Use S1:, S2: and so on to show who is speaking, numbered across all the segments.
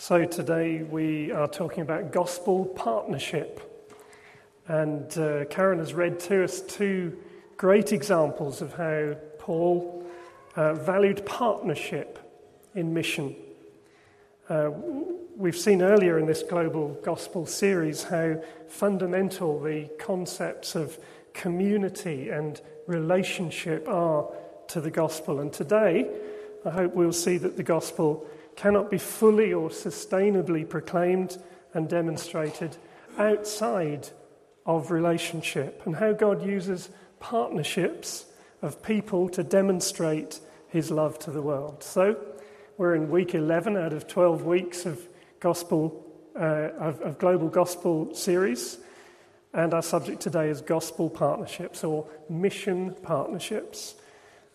S1: So, today we are talking about gospel partnership. And uh, Karen has read to us two great examples of how Paul uh, valued partnership in mission. Uh, we've seen earlier in this global gospel series how fundamental the concepts of community and relationship are to the gospel. And today, I hope we'll see that the gospel cannot be fully or sustainably proclaimed and demonstrated outside of relationship and how God uses partnerships of people to demonstrate his love to the world. So, we're in week 11 out of 12 weeks of gospel uh, of, of global gospel series, and our subject today is gospel partnerships or mission partnerships.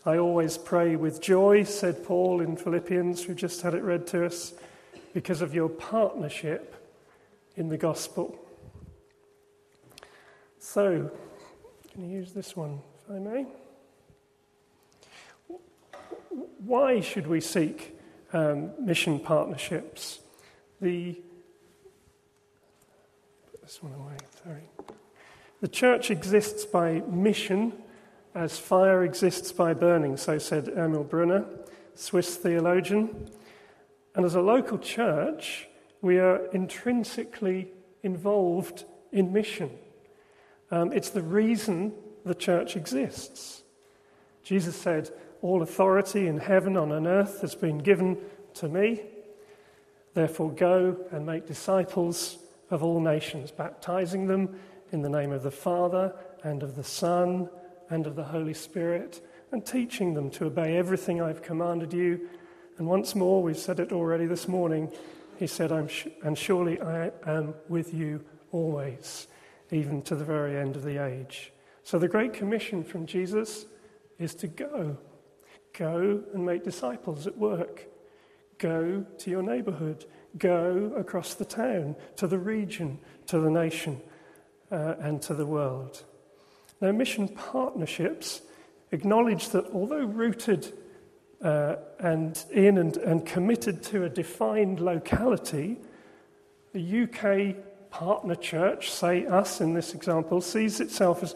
S1: I always pray with joy, said Paul in Philippians, who just had it read to us, because of your partnership in the gospel. So, can you use this one, if I may? Why should we seek um, mission partnerships? The put this one away. Sorry. The church exists by mission as fire exists by burning, so said Emil Brunner, Swiss theologian. And as a local church, we are intrinsically involved in mission. Um, it's the reason the church exists. Jesus said, All authority in heaven and on earth has been given to me. Therefore, go and make disciples of all nations, baptizing them in the name of the Father and of the Son and of the Holy Spirit, and teaching them to obey everything I've commanded you. And once more, we've said it already this morning, he said, I'm sh- And surely I am with you always, even to the very end of the age. So the Great Commission from Jesus is to go. Go and make disciples at work. Go to your neighborhood. Go across the town, to the region, to the nation, uh, and to the world. Now, mission partnerships acknowledge that although rooted uh, and in and, and committed to a defined locality, the UK partner church, say us in this example, sees itself as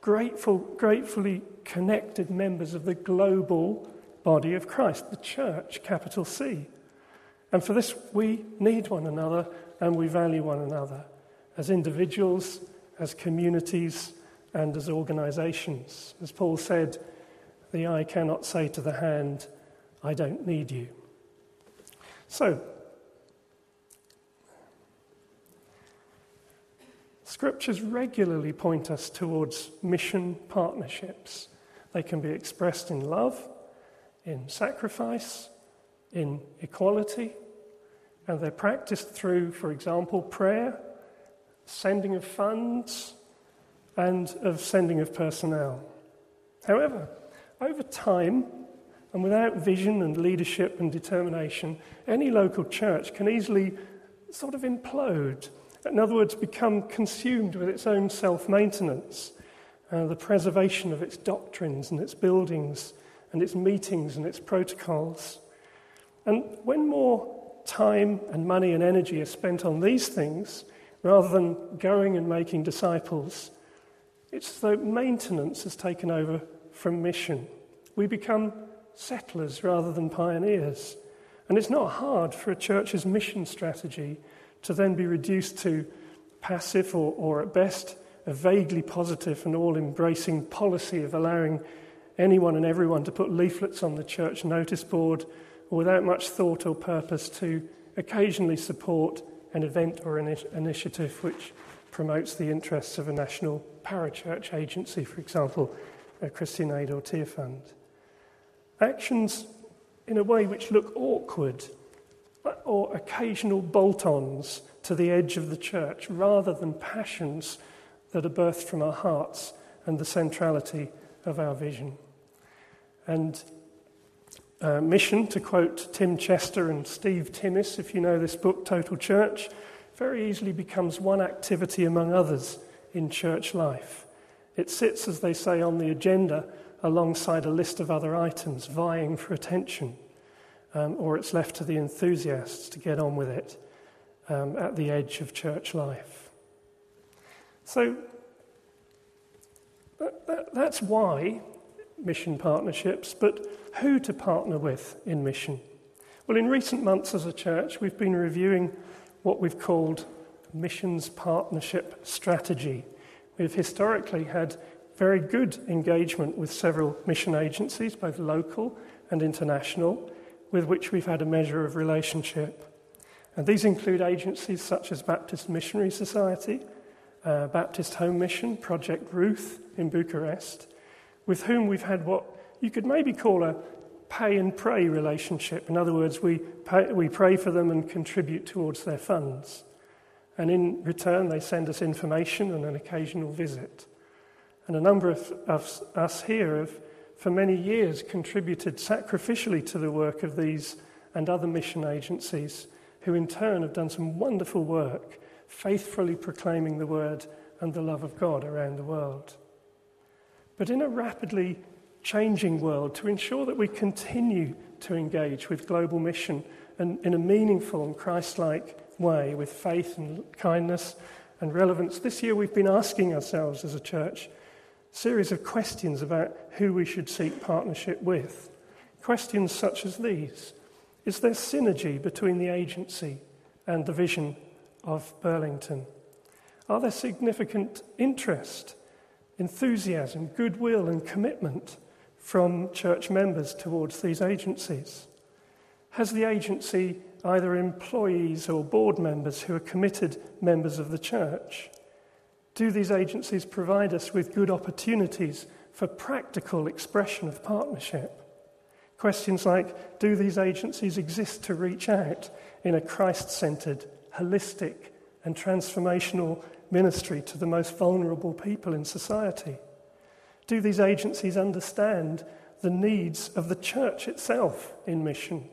S1: grateful, gratefully connected members of the global body of Christ, the church, capital C. And for this, we need one another and we value one another as individuals, as communities, and as organizations. As Paul said, the eye cannot say to the hand, I don't need you. So, scriptures regularly point us towards mission partnerships. They can be expressed in love, in sacrifice, in equality, and they're practiced through, for example, prayer, sending of funds, and of sending of personnel. However, over time, and without vision and leadership and determination, any local church can easily sort of implode. In other words, become consumed with its own self maintenance, uh, the preservation of its doctrines and its buildings and its meetings and its protocols. And when more time and money and energy are spent on these things, rather than going and making disciples, it's as though maintenance has taken over from mission. We become settlers rather than pioneers. And it's not hard for a church's mission strategy to then be reduced to passive or, or at best, a vaguely positive and all embracing policy of allowing anyone and everyone to put leaflets on the church notice board without much thought or purpose to occasionally support an event or an initiative which promotes the interests of a national parachurch agency, for example, a Christian Aid or Tearfund. Actions in a way which look awkward or occasional bolt ons to the edge of the church rather than passions that are birthed from our hearts and the centrality of our vision. And uh, mission, to quote Tim Chester and Steve Timmis, if you know this book, Total Church, very easily becomes one activity among others in church life. It sits, as they say, on the agenda alongside a list of other items vying for attention. um, or it's left to the enthusiasts to get on with it um, at the edge of church life. So that, that, that's why mission partnerships, but who to partner with in mission. Well, in recent months as a church, we've been reviewing what we've called missions partnership strategy. We've historically had very good engagement with several mission agencies, both local and international, with which we've had a measure of relationship. And these include agencies such as Baptist Missionary Society, uh, Baptist Home Mission, Project Ruth in Bucharest, with whom we've had what you could maybe call a pay and pray relationship. In other words, we, pay, we pray for them and contribute towards their funds. And in return, they send us information and an occasional visit. And a number of, of us here have, for many years, contributed sacrificially to the work of these and other mission agencies, who in turn have done some wonderful work, faithfully proclaiming the word and the love of God around the world. But in a rapidly changing world, to ensure that we continue to engage with global mission and in a meaningful and Christ like way with faith and kindness and relevance. This year we've been asking ourselves as a church a series of questions about who we should seek partnership with. Questions such as these Is there synergy between the agency and the vision of Burlington? Are there significant interest, enthusiasm, goodwill, and commitment from church members towards these agencies? Has the agency either employees or board members who are committed members of the church? Do these agencies provide us with good opportunities for practical expression of partnership? Questions like Do these agencies exist to reach out in a Christ centered, holistic, and transformational ministry to the most vulnerable people in society? Do these agencies understand the needs of the church itself in mission?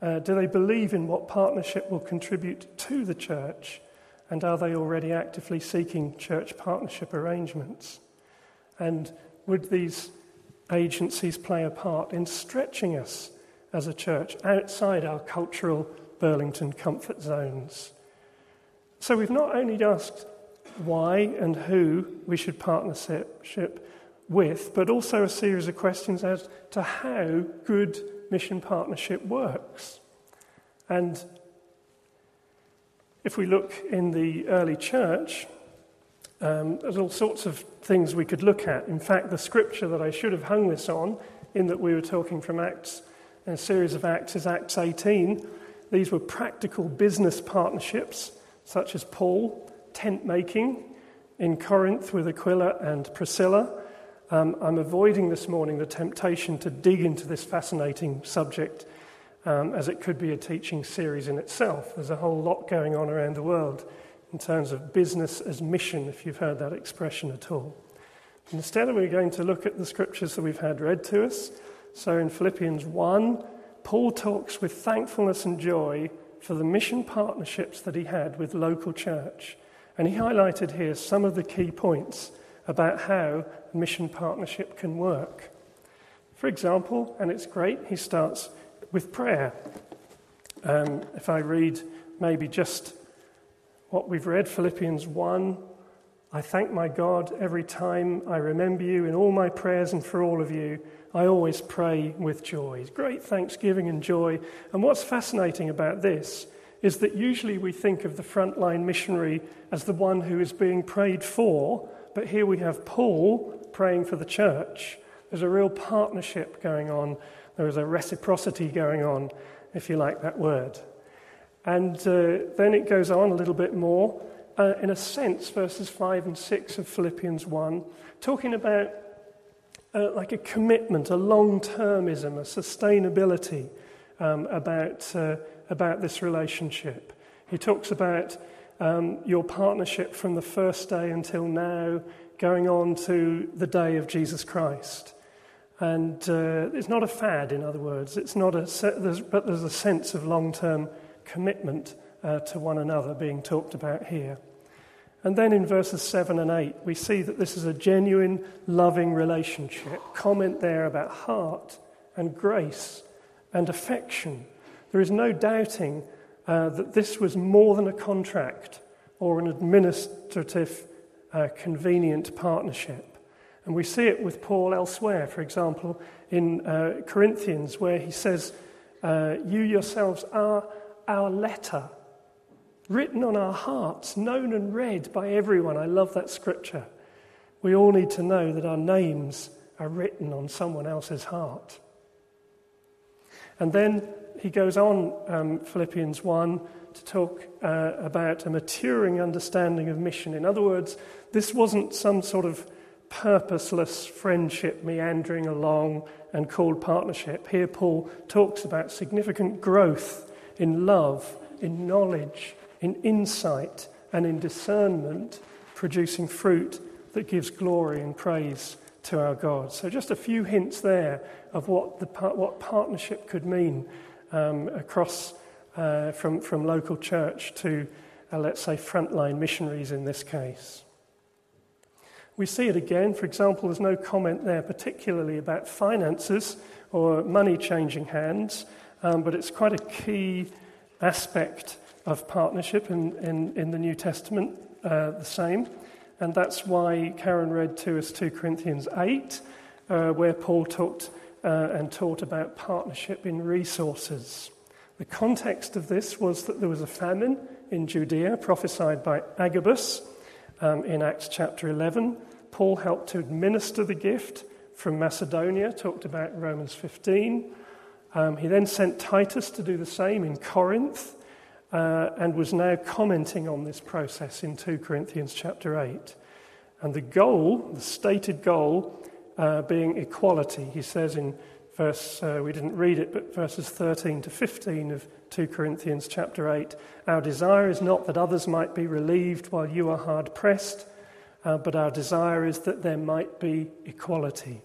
S1: Uh, do they believe in what partnership will contribute to the church? And are they already actively seeking church partnership arrangements? And would these agencies play a part in stretching us as a church outside our cultural Burlington comfort zones? So we've not only asked why and who we should partnership with, but also a series of questions as to how good mission partnership works. And if we look in the early church, um, there's all sorts of things we could look at. In fact, the scripture that I should have hung this on, in that we were talking from Acts, a series of Acts, is Acts 18. These were practical business partnerships, such as Paul, tent making in Corinth with Aquila and Priscilla, um, I'm avoiding this morning the temptation to dig into this fascinating subject um, as it could be a teaching series in itself. There's a whole lot going on around the world in terms of business as mission, if you've heard that expression at all. Instead, we're going to look at the scriptures that we've had read to us. So in Philippians 1, Paul talks with thankfulness and joy for the mission partnerships that he had with local church. And he highlighted here some of the key points about how mission partnership can work. For example, and it's great, he starts with prayer. Um, if I read maybe just what we've read, Philippians 1 I thank my God every time I remember you in all my prayers and for all of you. I always pray with joy. Great thanksgiving and joy. And what's fascinating about this is that usually we think of the frontline missionary as the one who is being prayed for but here we have Paul praying for the church. There's a real partnership going on. There is a reciprocity going on, if you like that word. And uh, then it goes on a little bit more. Uh, in a sense, verses 5 and 6 of Philippians 1, talking about uh, like a commitment, a long termism, a sustainability um, about, uh, about this relationship. He talks about um, your partnership from the first day until now, going on to the day of Jesus Christ. And uh, it's not a fad, in other words. It's not a there's, but there's a sense of long term commitment uh, to one another being talked about here. And then in verses 7 and 8, we see that this is a genuine, loving relationship. Comment there about heart and grace and affection. There is no doubting uh, that this was more than a contract or an administrative, uh, convenient partnership. And we see it with Paul elsewhere, for example, in uh, Corinthians, where he says, uh, You yourselves are our letter, written on our hearts, known and read by everyone. I love that scripture. We all need to know that our names are written on someone else's heart. And then he goes on, um, Philippians 1, to talk uh, about a maturing understanding of mission. In other words, this wasn't some sort of purposeless friendship meandering along and called partnership. Here, Paul talks about significant growth in love, in knowledge, in insight, and in discernment, producing fruit that gives glory and praise to our God. So, just a few hints there of what, the, what partnership could mean um, across uh, from, from local church to, uh, let's say, frontline missionaries in this case. We see it again. For example, there's no comment there particularly about finances or money changing hands, um, but it's quite a key aspect of partnership in, in, in the New Testament, uh, the same. And that's why Karen read to us 2 Corinthians 8, uh, where Paul talked uh, and taught about partnership in resources. The context of this was that there was a famine in Judea prophesied by Agabus um, in Acts chapter 11. Paul helped to administer the gift from Macedonia, talked about Romans 15. Um, he then sent Titus to do the same in Corinth uh, and was now commenting on this process in 2 Corinthians chapter 8. And the goal, the stated goal, uh, being equality. He says in verse, uh, we didn't read it, but verses 13 to 15 of 2 Corinthians chapter 8 Our desire is not that others might be relieved while you are hard pressed, uh, but our desire is that there might be equality.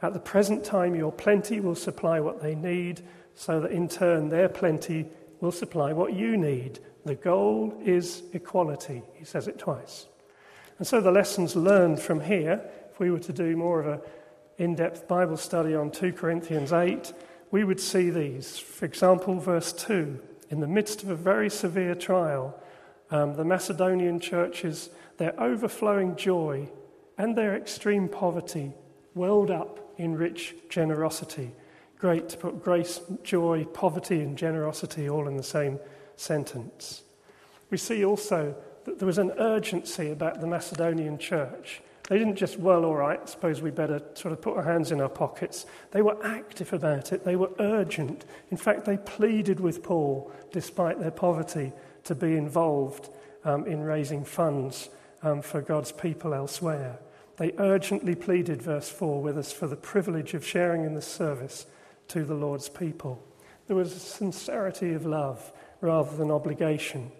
S1: At the present time, your plenty will supply what they need, so that in turn their plenty will supply what you need. The goal is equality. He says it twice. And so the lessons learned from here if we were to do more of an in depth Bible study on 2 Corinthians 8, we would see these. For example, verse 2 In the midst of a very severe trial, um, the Macedonian churches, their overflowing joy and their extreme poverty welled up in rich generosity. Great to put grace, joy, poverty, and generosity all in the same sentence. We see also that there was an urgency about the Macedonian church. They didn't just, well, all right, suppose we better sort of put our hands in our pockets. They were active about it, they were urgent. In fact, they pleaded with Paul, despite their poverty, to be involved um, in raising funds um, for God's people elsewhere. They urgently pleaded, verse 4, with us for the privilege of sharing in the service to the Lord's people. There was a sincerity of love rather than obligation.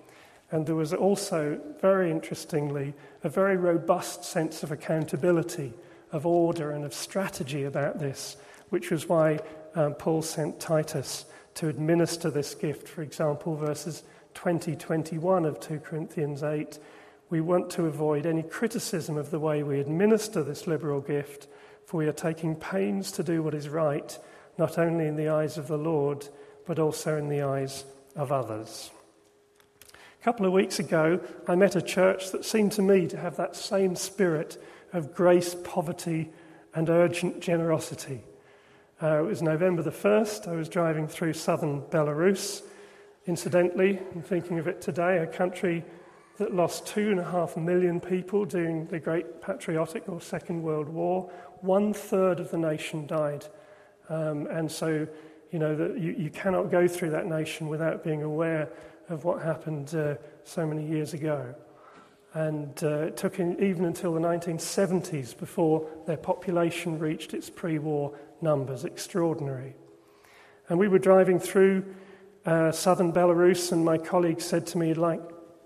S1: And there was also, very interestingly, a very robust sense of accountability, of order, and of strategy about this, which was why um, Paul sent Titus to administer this gift. For example, verses 20 21 of 2 Corinthians 8. We want to avoid any criticism of the way we administer this liberal gift, for we are taking pains to do what is right, not only in the eyes of the Lord, but also in the eyes of others. A couple of weeks ago, I met a church that seemed to me to have that same spirit of grace, poverty, and urgent generosity. Uh, it was November the 1st. I was driving through southern Belarus. Incidentally, I'm thinking of it today, a country that lost two and a half million people during the Great Patriotic or Second World War. One third of the nation died. Um, and so, you know, the, you, you cannot go through that nation without being aware of what happened uh, so many years ago. And uh, it took in, even until the 1970s before their population reached its pre war numbers. Extraordinary. And we were driving through uh, southern Belarus, and my colleague said to me he'd like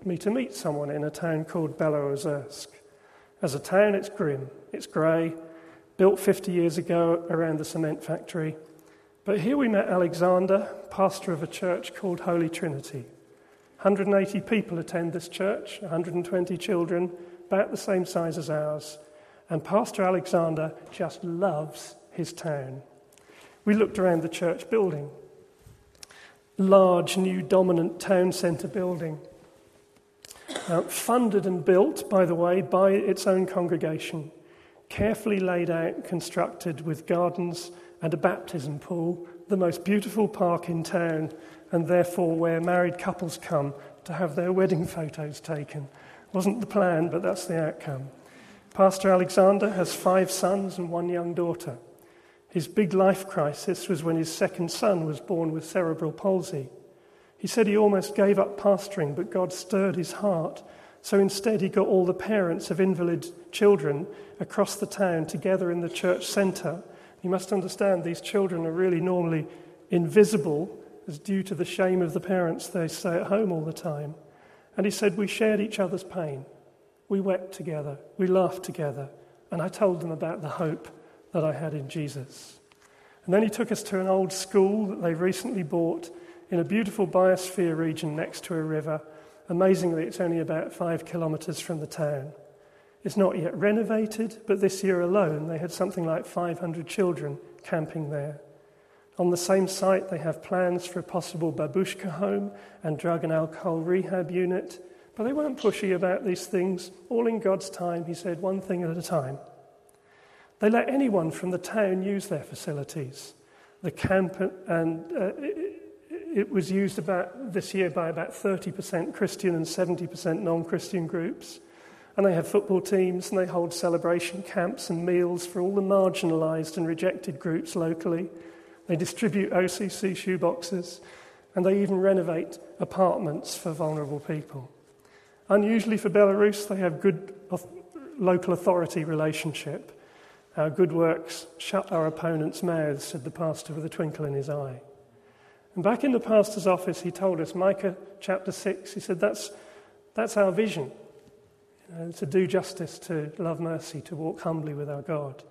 S1: me to meet someone in a town called Beloozersk. As a town, it's grim, it's grey, built 50 years ago around the cement factory. But here we met Alexander, pastor of a church called Holy Trinity. 180 people attend this church, 120 children, about the same size as ours. And Pastor Alexander just loves his town. We looked around the church building. large new dominant town centre building. Uh, funded and built, by the way, by its own congregation, carefully laid out, constructed with gardens and a baptism pool, the most beautiful park in town, and therefore where married couples come to have their wedding photos taken. Wasn't the plan, but that's the outcome. Pastor Alexander has five sons and one young daughter. His big life crisis was when his second son was born with cerebral palsy. He said he almost gave up pastoring, but God stirred his heart. So instead, he got all the parents of invalid children across the town together in the church centre. You must understand, these children are really normally invisible as due to the shame of the parents. They stay at home all the time. And he said, We shared each other's pain. We wept together. We laughed together. And I told them about the hope that I had in Jesus. And then he took us to an old school that they recently bought in a beautiful biosphere region next to a river. Amazingly, it's only about five kilometres from the town. It's not yet renovated, but this year alone they had something like 500 children camping there. On the same site, they have plans for a possible babushka home and drug and alcohol rehab unit, but they weren't pushy about these things. All in God's time, he said, one thing at a time. They let anyone from the town use their facilities. The camp and uh, it was used about this year by about 30% Christian and 70% non-Christian groups. And they have football teams and they hold celebration camps and meals for all the marginalized and rejected groups locally. They distribute OCC shoeboxes and they even renovate apartments for vulnerable people. Unusually for Belarus, they have good local authority relationship. Our good works shut our opponents' mouths, said the pastor with a twinkle in his eye. And back in the pastor's office, he told us, Micah chapter 6, he said, that's, that's our vision to do justice, to love mercy, to walk humbly with our God.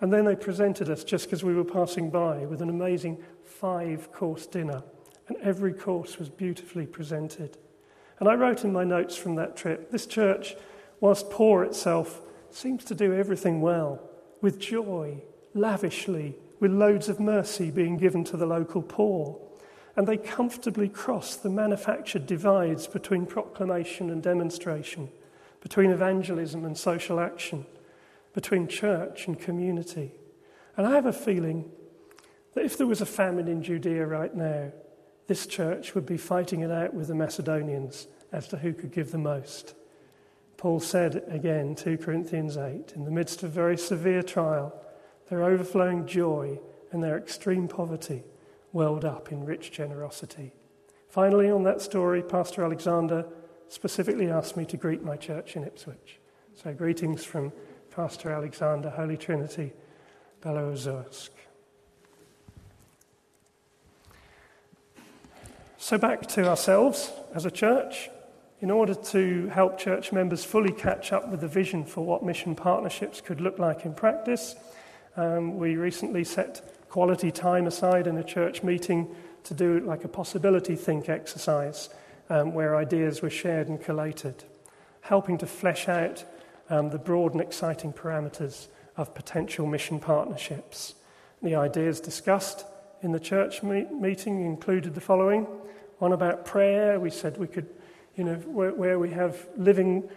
S1: And then they presented us, just as we were passing by, with an amazing five course dinner. And every course was beautifully presented. And I wrote in my notes from that trip this church, whilst poor itself, seems to do everything well, with joy, lavishly, with loads of mercy being given to the local poor and they comfortably cross the manufactured divides between proclamation and demonstration, between evangelism and social action, between church and community. And I have a feeling that if there was a famine in Judea right now, this church would be fighting it out with the Macedonians as to who could give the most. Paul said again, 2 Corinthians 8, in the midst of very severe trial, their overflowing joy and their extreme poverty welled up in rich generosity. Finally, on that story, Pastor Alexander specifically asked me to greet my church in Ipswich. So, greetings from Pastor Alexander, Holy Trinity, Beloozersk. So, back to ourselves as a church. In order to help church members fully catch up with the vision for what mission partnerships could look like in practice, um, we recently set quality time aside in a church meeting to do like a possibility think exercise um, where ideas were shared and collated, helping to flesh out um, the broad and exciting parameters of potential mission partnerships. The ideas discussed in the church meet- meeting included the following one about prayer. We said we could, you know, where, where we have living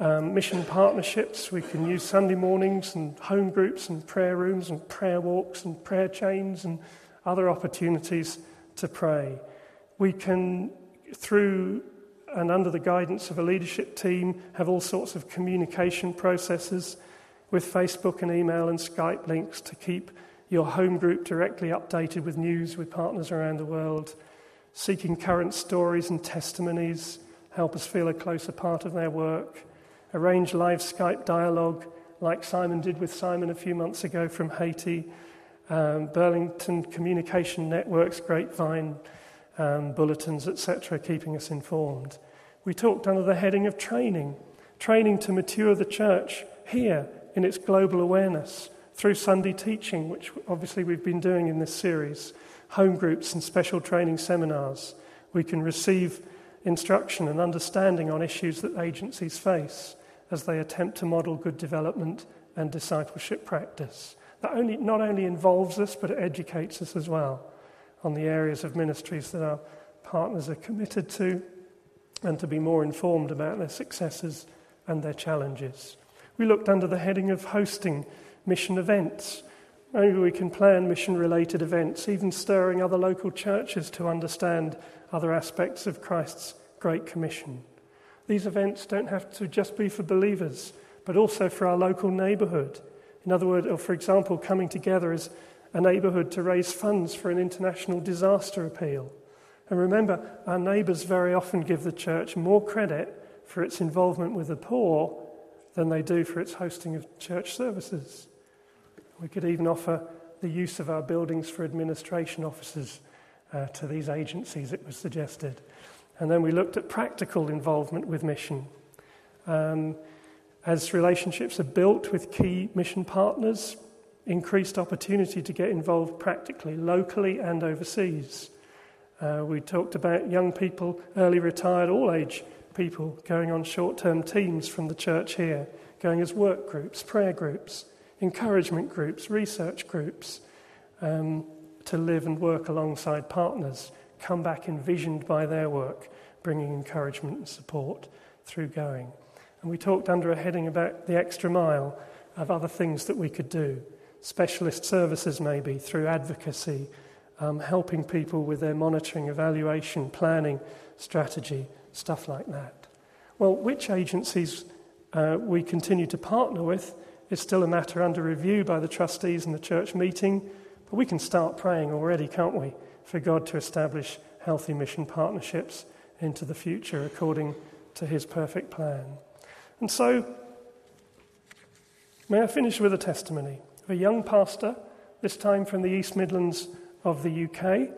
S1: um, mission partnerships. We can use Sunday mornings and home groups and prayer rooms and prayer walks and prayer chains and other opportunities to pray. We can, through and under the guidance of a leadership team, have all sorts of communication processes with Facebook and email and Skype links to keep your home group directly updated with news with partners around the world, seeking current stories and testimonies, help us feel a closer part of their work arrange live Skype dialogue like Simon did with Simon a few months ago from Haiti, um, Burlington Communication Networks, Grapevine, um, bulletins, etc., keeping us informed. We talked under the heading of training, training to mature the church here in its global awareness through Sunday teaching, which obviously we've been doing in this series, home groups and special training seminars. We can receive instruction and understanding on issues that agencies face as they attempt to model good development and discipleship practice. That only, not only involves us, but it educates us as well. On the areas of ministries that our partners are committed to and to be more informed about their successes and their challenges. We looked under the heading of hosting mission events. Maybe we can plan mission related events, even stirring other local churches to understand other aspects of Christ's Great Commission. These events don't have to just be for believers, but also for our local neighbourhood. In other words, or for example, coming together as a neighbourhood to raise funds for an international disaster appeal. And remember, our neighbours very often give the church more credit for its involvement with the poor than they do for its hosting of church services. We could even offer the use of our buildings for administration offices uh, to these agencies, it was suggested. And then we looked at practical involvement with mission. Um, as relationships are built with key mission partners, increased opportunity to get involved practically, locally and overseas. Uh, we talked about young people, early retired, all age people going on short term teams from the church here, going as work groups, prayer groups, encouragement groups, research groups, um, to live and work alongside partners, come back envisioned by their work, bringing encouragement and support through going. And we talked under a heading about the extra mile of other things that we could do specialist services, maybe through advocacy, um, helping people with their monitoring, evaluation, planning, strategy, stuff like that. Well, which agencies uh, we continue to partner with is still a matter under review by the trustees and the church meeting, but we can start praying already, can't we, for God to establish healthy mission partnerships into the future according to his perfect plan. And so, may I finish with a testimony a young pastor, this time from the East Midlands of the UK,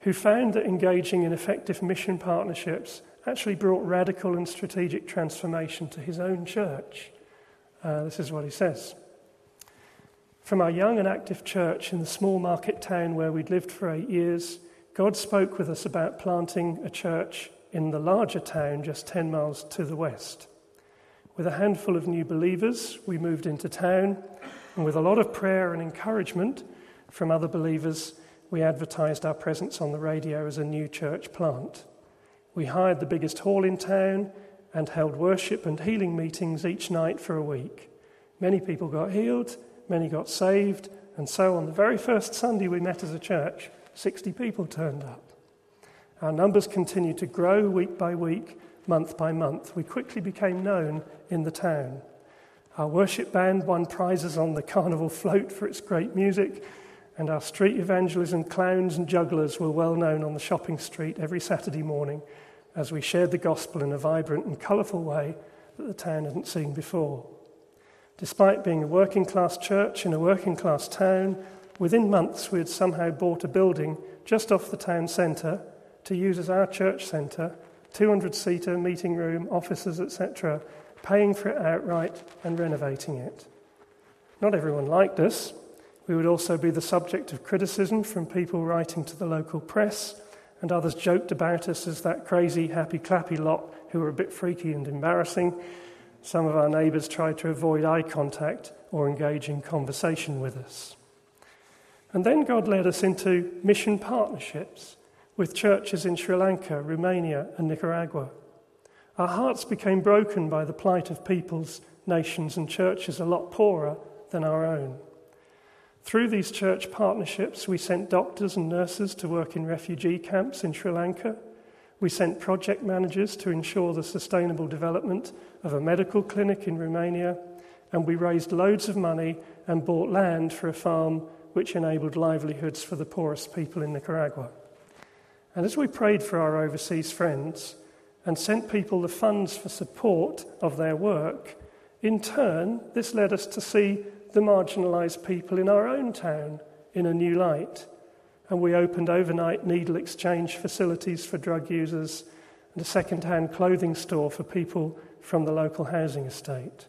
S1: who found that engaging in effective mission partnerships actually brought radical and strategic transformation to his own church. Uh, this is what he says. From our young and active church in the small market town where we'd lived for eight years, God spoke with us about planting a church in the larger town just 10 miles to the west. With a handful of new believers, we moved into town, and with a lot of prayer and encouragement from other believers, we advertised our presence on the radio as a new church plant. We hired the biggest hall in town and held worship and healing meetings each night for a week. Many people got healed, many got saved, and so on the very first Sunday we met as a church, 60 people turned up. Our numbers continued to grow week by week, month by month. We quickly became known in the town. Our worship band won prizes on the carnival float for its great music, and our street evangelism clowns and jugglers were well known on the shopping street every Saturday morning as we shared the gospel in a vibrant and colourful way that the town hadn't seen before. Despite being a working class church in a working class town, within months we had somehow bought a building just off the town centre to use as our church centre 200 seater meeting room, offices, etc., paying for it outright and renovating it. Not everyone liked us. We would also be the subject of criticism from people writing to the local press, and others joked about us as that crazy, happy, clappy lot who were a bit freaky and embarrassing. Some of our neighbours tried to avoid eye contact or engage in conversation with us. And then God led us into mission partnerships with churches in Sri Lanka, Romania, and Nicaragua. Our hearts became broken by the plight of peoples, nations, and churches a lot poorer than our own. Through these church partnerships, we sent doctors and nurses to work in refugee camps in Sri Lanka. We sent project managers to ensure the sustainable development of a medical clinic in Romania. And we raised loads of money and bought land for a farm which enabled livelihoods for the poorest people in Nicaragua. And as we prayed for our overseas friends and sent people the funds for support of their work, in turn, this led us to see the marginalised people in our own town in a new light. And we opened overnight needle exchange facilities for drug users and a second hand clothing store for people from the local housing estate.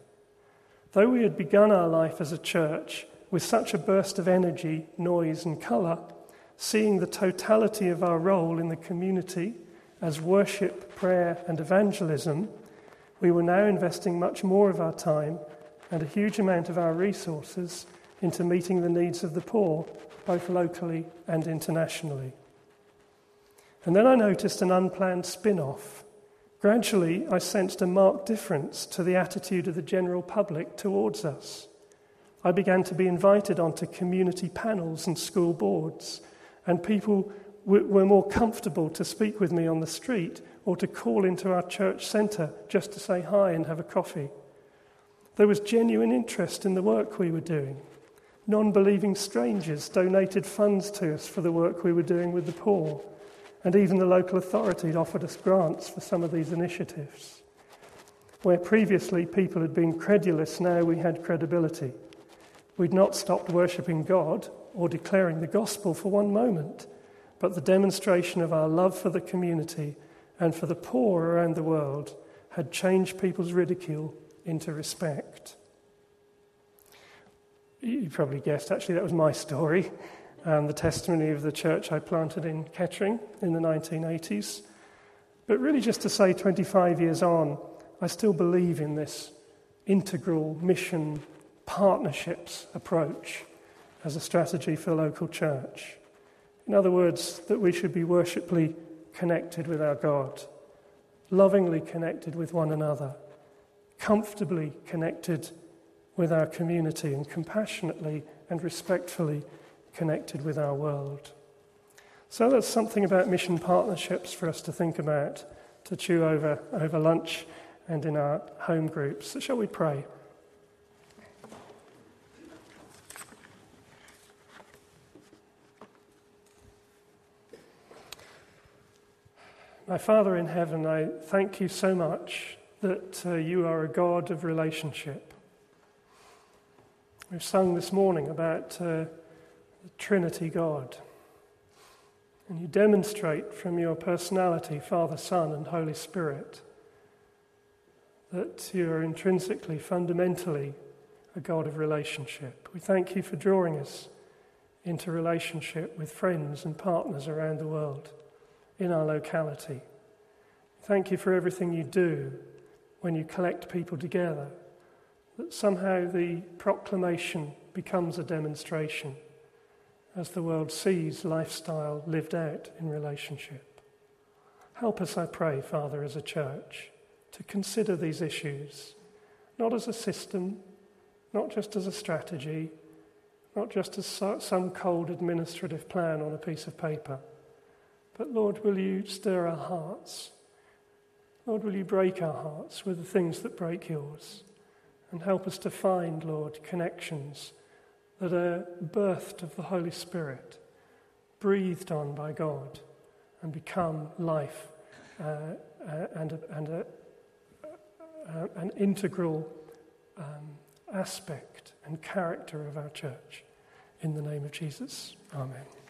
S1: Though we had begun our life as a church with such a burst of energy, noise, and colour, seeing the totality of our role in the community as worship, prayer, and evangelism, we were now investing much more of our time and a huge amount of our resources into meeting the needs of the poor both locally and internationally. And then I noticed an unplanned spin off. Gradually, I sensed a marked difference to the attitude of the general public towards us. I began to be invited onto community panels and school boards, and people were more comfortable to speak with me on the street or to call into our church centre just to say hi and have a coffee. There was genuine interest in the work we were doing. Non believing strangers donated funds to us for the work we were doing with the poor, and even the local authorities offered us grants for some of these initiatives. Where previously people had been credulous, now we had credibility. We'd not stopped worshipping God or declaring the gospel for one moment, but the demonstration of our love for the community and for the poor around the world had changed people's ridicule into respect. You probably guessed, actually, that was my story and the testimony of the church I planted in Kettering in the 1980s. But really, just to say, 25 years on, I still believe in this integral mission partnerships approach as a strategy for local church. In other words, that we should be worshipfully connected with our God, lovingly connected with one another, comfortably connected with our community, and compassionately and respectfully connected with our world. So that's something about mission partnerships for us to think about, to chew over over lunch and in our home groups. So shall we pray? My Father in heaven, I thank you so much that uh, you are a God of relationship. We've sung this morning about uh, the Trinity God. And you demonstrate from your personality, Father, Son, and Holy Spirit, that you are intrinsically, fundamentally a God of relationship. We thank you for drawing us into relationship with friends and partners around the world in our locality. Thank you for everything you do when you collect people together, that somehow the proclamation becomes a demonstration as the world sees lifestyle lived out in relationship. Help us, I pray, Father, as a church, to consider these issues, not as a system, not just as a strategy, not just as some cold administrative plan on a piece of paper but Lord, will you stir our hearts? Lord, will you break our hearts with the things that break yours? And help us to find, Lord, connections that are birthed of the Holy Spirit, breathed on by God, and become life uh, uh, and, a, and a, uh, an integral um, aspect and character of our church. In the name of Jesus, Amen.